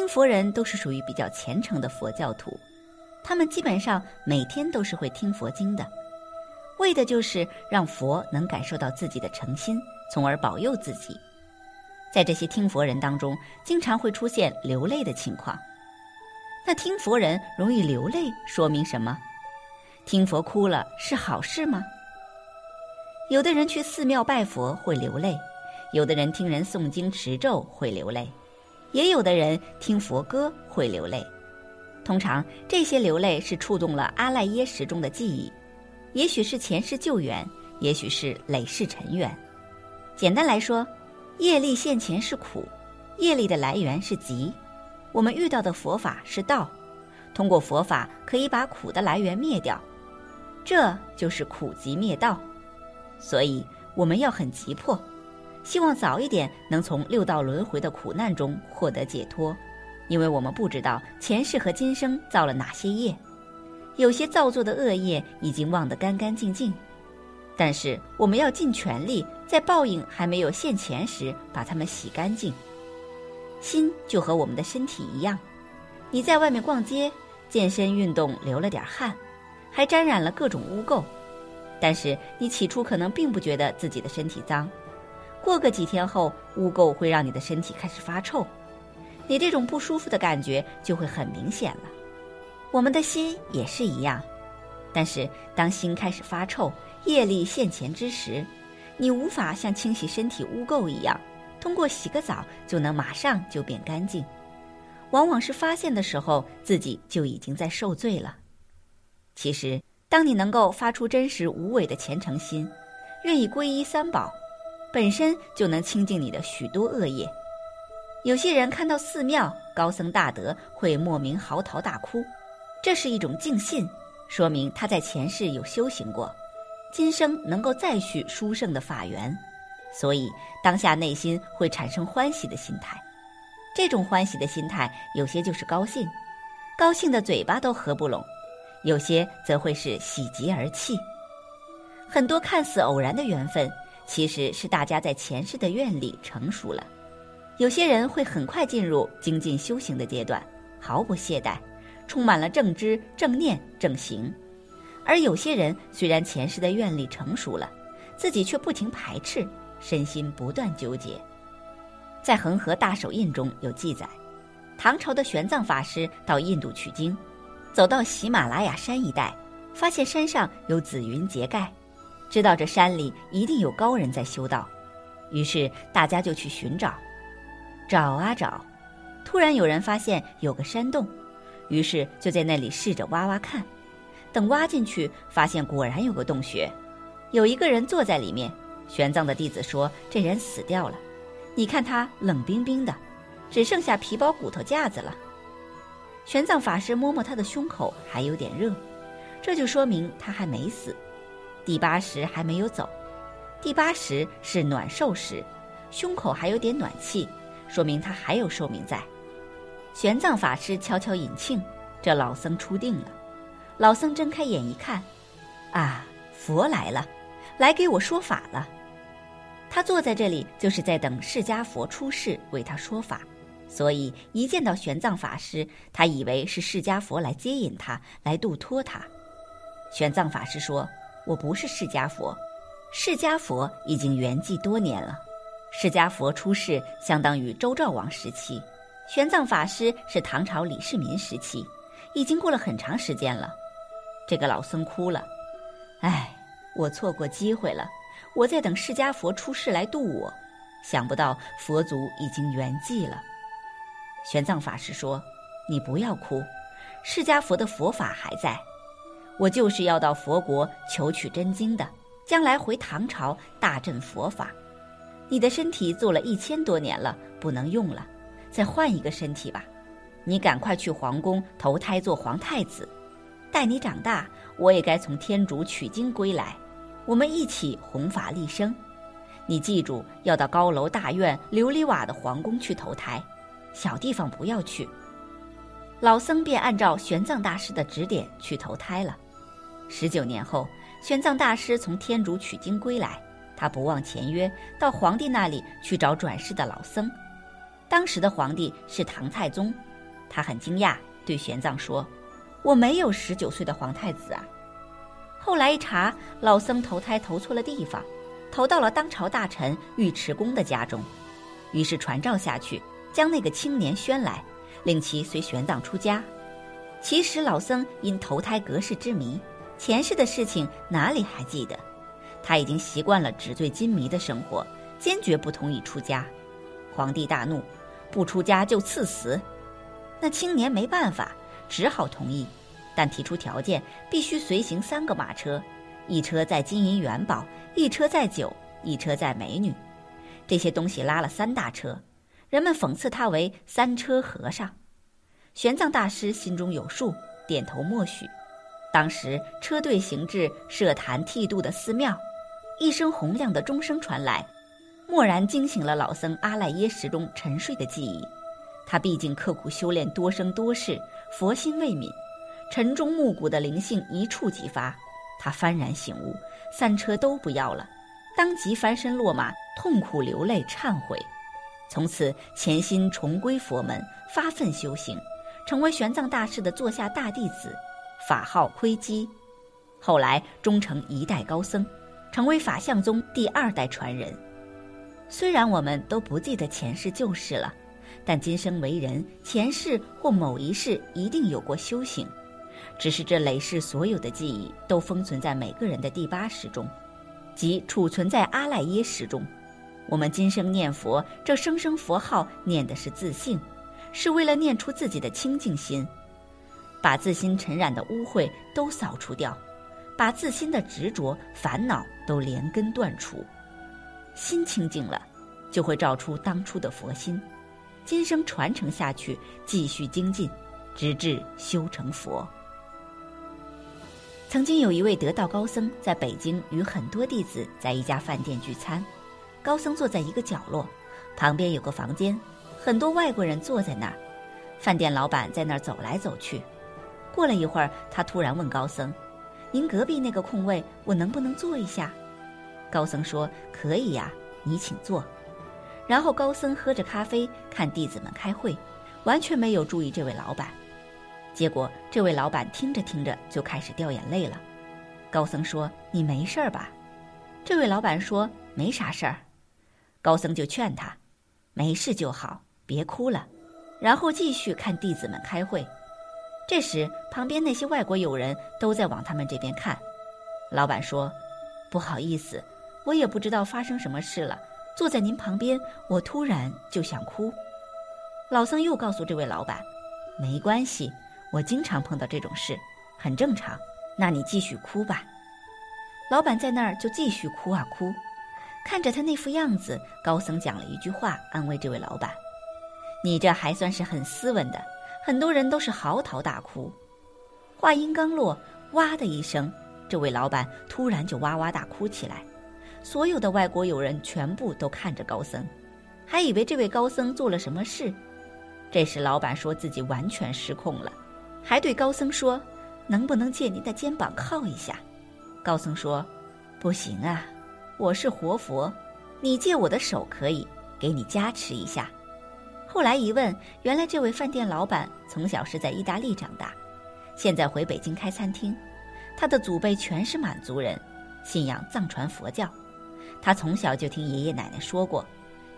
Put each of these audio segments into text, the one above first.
听佛人都是属于比较虔诚的佛教徒，他们基本上每天都是会听佛经的，为的就是让佛能感受到自己的诚心，从而保佑自己。在这些听佛人当中，经常会出现流泪的情况。那听佛人容易流泪，说明什么？听佛哭了是好事吗？有的人去寺庙拜佛会流泪，有的人听人诵经持咒会流泪，也有的人听佛歌会流泪。通常这些流泪是触动了阿赖耶识中的记忆，也许是前世旧缘，也许是累世尘缘。简单来说，业力现前是苦，业力的来源是集。我们遇到的佛法是道，通过佛法可以把苦的来源灭掉，这就是苦集灭道。所以我们要很急迫，希望早一点能从六道轮回的苦难中获得解脱，因为我们不知道前世和今生造了哪些业，有些造作的恶业已经忘得干干净净，但是我们要尽全力，在报应还没有现前时把它们洗干净。心就和我们的身体一样，你在外面逛街、健身运动流了点汗，还沾染了各种污垢，但是你起初可能并不觉得自己的身体脏，过个几天后，污垢会让你的身体开始发臭，你这种不舒服的感觉就会很明显了。我们的心也是一样，但是当心开始发臭、业力现前之时，你无法像清洗身体污垢一样。通过洗个澡就能马上就变干净，往往是发现的时候自己就已经在受罪了。其实，当你能够发出真实无伪的虔诚心，愿意皈依三宝，本身就能清净你的许多恶业。有些人看到寺庙高僧大德会莫名嚎啕大哭，这是一种敬信，说明他在前世有修行过，今生能够再续殊胜的法缘。所以，当下内心会产生欢喜的心态，这种欢喜的心态，有些就是高兴，高兴的嘴巴都合不拢；有些则会是喜极而泣。很多看似偶然的缘分，其实是大家在前世的愿力成熟了。有些人会很快进入精进修行的阶段，毫不懈怠，充满了正知、正念、正行；而有些人虽然前世的愿力成熟了，自己却不停排斥。身心不断纠结，在《恒河大手印》中有记载，唐朝的玄奘法师到印度取经，走到喜马拉雅山一带，发现山上有紫云结盖，知道这山里一定有高人在修道，于是大家就去寻找，找啊找，突然有人发现有个山洞，于是就在那里试着挖挖看，等挖进去，发现果然有个洞穴，有一个人坐在里面。玄奘的弟子说：“这人死掉了，你看他冷冰冰的，只剩下皮包骨头架子了。”玄奘法师摸摸他的胸口，还有点热，这就说明他还没死。第八时还没有走，第八时是暖寿时，胸口还有点暖气，说明他还有寿命在。玄奘法师悄悄引庆，这老僧出定了。老僧睁开眼一看，啊，佛来了，来给我说法了。他坐在这里，就是在等释迦佛出世为他说法，所以一见到玄奘法师，他以为是释迦佛来接引他，来度脱他。玄奘法师说：“我不是释迦佛，释迦佛已经圆寂多年了。释迦佛出世相当于周昭王时期，玄奘法师是唐朝李世民时期，已经过了很长时间了。”这个老僧哭了：“唉，我错过机会了。”我在等释迦佛出世来度我，想不到佛祖已经圆寂了。玄奘法师说：“你不要哭，释迦佛的佛法还在。我就是要到佛国求取真经的，将来回唐朝大振佛法。你的身体做了一千多年了，不能用了，再换一个身体吧。你赶快去皇宫投胎做皇太子，待你长大，我也该从天竺取经归来。”我们一起弘法立生，你记住要到高楼大院、琉璃瓦的皇宫去投胎，小地方不要去。老僧便按照玄奘大师的指点去投胎了。十九年后，玄奘大师从天竺取经归来，他不忘前约，到皇帝那里去找转世的老僧。当时的皇帝是唐太宗，他很惊讶，对玄奘说：“我没有十九岁的皇太子啊。”后来一查，老僧投胎投错了地方，投到了当朝大臣尉迟恭的家中。于是传召下去，将那个青年宣来，令其随玄奘出家。其实老僧因投胎隔世之谜，前世的事情哪里还记得？他已经习惯了纸醉金迷的生活，坚决不同意出家。皇帝大怒，不出家就赐死。那青年没办法，只好同意，但提出条件：必须随行三个马车，一车载金银元宝，一车载酒，一车载美女。这些东西拉了三大车，人们讽刺他为“三车和尚”。玄奘大师心中有数，点头默许。当时车队行至设坛剃度的寺庙，一声洪亮的钟声传来，蓦然惊醒了老僧阿赖耶识中沉睡的记忆。他毕竟刻苦修炼多生多世，佛心未泯，晨钟暮鼓的灵性一触即发。他幡然醒悟，三车都不要了，当即翻身落马，痛苦流泪忏悔，从此潜心重归佛门，发奋修行。成为玄奘大师的座下大弟子，法号窥基，后来终成一代高僧，成为法相宗第二代传人。虽然我们都不记得前世旧事了，但今生为人，前世或某一世一定有过修行，只是这累世所有的记忆都封存在每个人的第八识中，即储存在阿赖耶识中。我们今生念佛，这声声佛号念的是自性。是为了念出自己的清净心，把自心尘染的污秽都扫除掉，把自心的执着烦恼都连根断除。心清净了，就会照出当初的佛心，今生传承下去，继续精进，直至修成佛。曾经有一位得道高僧在北京与很多弟子在一家饭店聚餐，高僧坐在一个角落，旁边有个房间。很多外国人坐在那儿，饭店老板在那儿走来走去。过了一会儿，他突然问高僧：“您隔壁那个空位，我能不能坐一下？”高僧说：“可以呀，你请坐。”然后高僧喝着咖啡，看弟子们开会，完全没有注意这位老板。结果这位老板听着听着就开始掉眼泪了。高僧说：“你没事吧？”这位老板说：“没啥事儿。”高僧就劝他：“没事就好。”别哭了，然后继续看弟子们开会。这时，旁边那些外国友人都在往他们这边看。老板说：“不好意思，我也不知道发生什么事了。坐在您旁边，我突然就想哭。”老僧又告诉这位老板：“没关系，我经常碰到这种事，很正常。那你继续哭吧。”老板在那儿就继续哭啊哭，看着他那副样子，高僧讲了一句话，安慰这位老板。你这还算是很斯文的，很多人都是嚎啕大哭。话音刚落，哇的一声，这位老板突然就哇哇大哭起来。所有的外国友人全部都看着高僧，还以为这位高僧做了什么事。这时老板说自己完全失控了，还对高僧说：“能不能借您的肩膀靠一下？”高僧说：“不行啊，我是活佛，你借我的手可以，给你加持一下。”后来一问，原来这位饭店老板从小是在意大利长大，现在回北京开餐厅。他的祖辈全是满族人，信仰藏传佛教。他从小就听爷爷奶奶说过，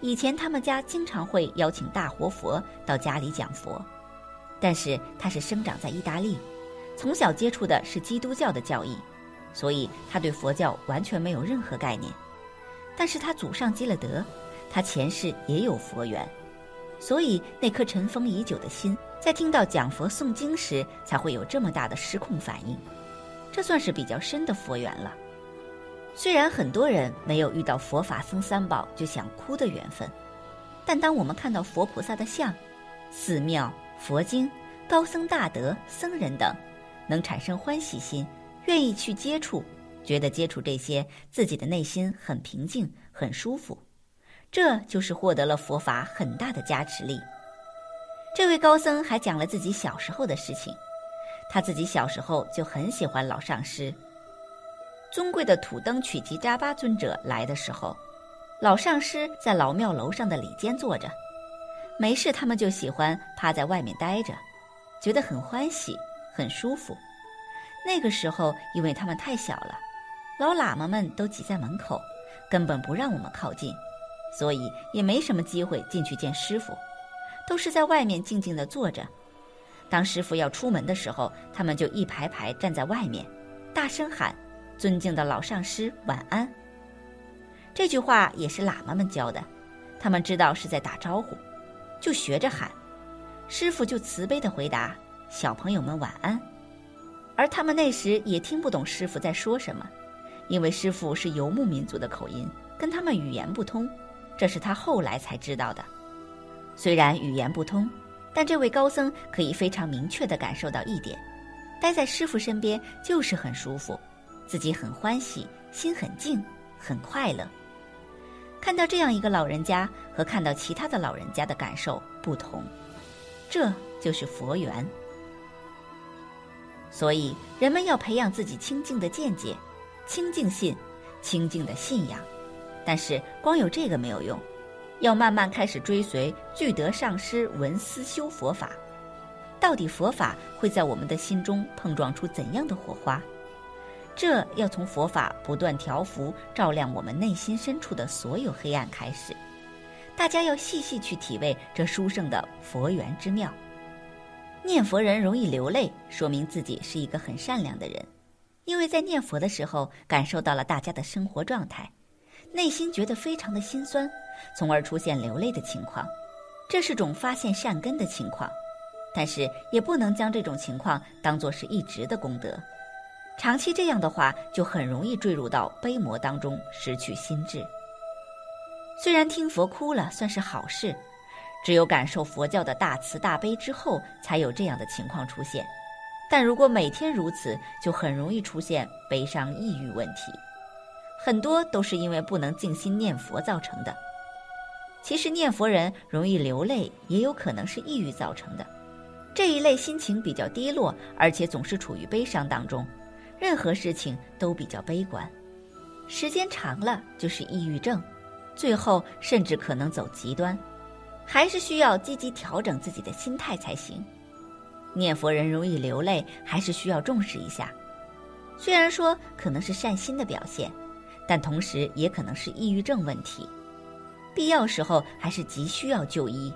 以前他们家经常会邀请大活佛到家里讲佛。但是他是生长在意大利，从小接触的是基督教的教义，所以他对佛教完全没有任何概念。但是他祖上积了德，他前世也有佛缘。所以，那颗尘封已久的心，在听到讲佛诵经时，才会有这么大的失控反应。这算是比较深的佛缘了。虽然很多人没有遇到佛法僧三宝就想哭的缘分，但当我们看到佛菩萨的像、寺庙、佛经、高僧大德、僧人等，能产生欢喜心，愿意去接触，觉得接触这些，自己的内心很平静、很舒服。这就是获得了佛法很大的加持力。这位高僧还讲了自己小时候的事情，他自己小时候就很喜欢老上师。尊贵的土登曲吉扎巴尊者来的时候，老上师在老庙楼上的里间坐着，没事他们就喜欢趴在外面待着，觉得很欢喜，很舒服。那个时候，因为他们太小了，老喇嘛们都挤在门口，根本不让我们靠近，所以也没什么机会进去见师傅，都是在外面静静地坐着。当师傅要出门的时候，他们就一排排站在外面，大声喊：“尊敬的老上师，晚安。”这句话也是喇嘛们教的，他们知道是在打招呼，就学着喊。师傅就慈悲地回答：“小朋友们晚安。”而他们那时也听不懂师傅在说什么，因为师傅是游牧民族的口音，跟他们语言不通。这是他后来才知道的。虽然语言不通。但这位高僧可以非常明确地感受到一点：待在师傅身边就是很舒服，自己很欢喜，心很静，很快乐。看到这样一个老人家和看到其他的老人家的感受不同，这就是佛缘。所以，人们要培养自己清净的见解、清净信、清净的信仰。但是，光有这个没有用。要慢慢开始追随具德上师闻思修佛法，到底佛法会在我们的心中碰撞出怎样的火花？这要从佛法不断调伏、照亮我们内心深处的所有黑暗开始。大家要细细去体味这殊胜的佛缘之妙。念佛人容易流泪，说明自己是一个很善良的人，因为在念佛的时候感受到了大家的生活状态。内心觉得非常的心酸，从而出现流泪的情况，这是种发现善根的情况，但是也不能将这种情况当作是一直的功德，长期这样的话，就很容易坠入到悲魔当中，失去心智。虽然听佛哭了算是好事，只有感受佛教的大慈大悲之后，才有这样的情况出现，但如果每天如此，就很容易出现悲伤抑郁问题。很多都是因为不能静心念佛造成的。其实念佛人容易流泪，也有可能是抑郁造成的。这一类心情比较低落，而且总是处于悲伤当中，任何事情都比较悲观，时间长了就是抑郁症，最后甚至可能走极端。还是需要积极调整自己的心态才行。念佛人容易流泪，还是需要重视一下。虽然说可能是善心的表现。但同时也可能是抑郁症问题，必要时候还是急需要就医。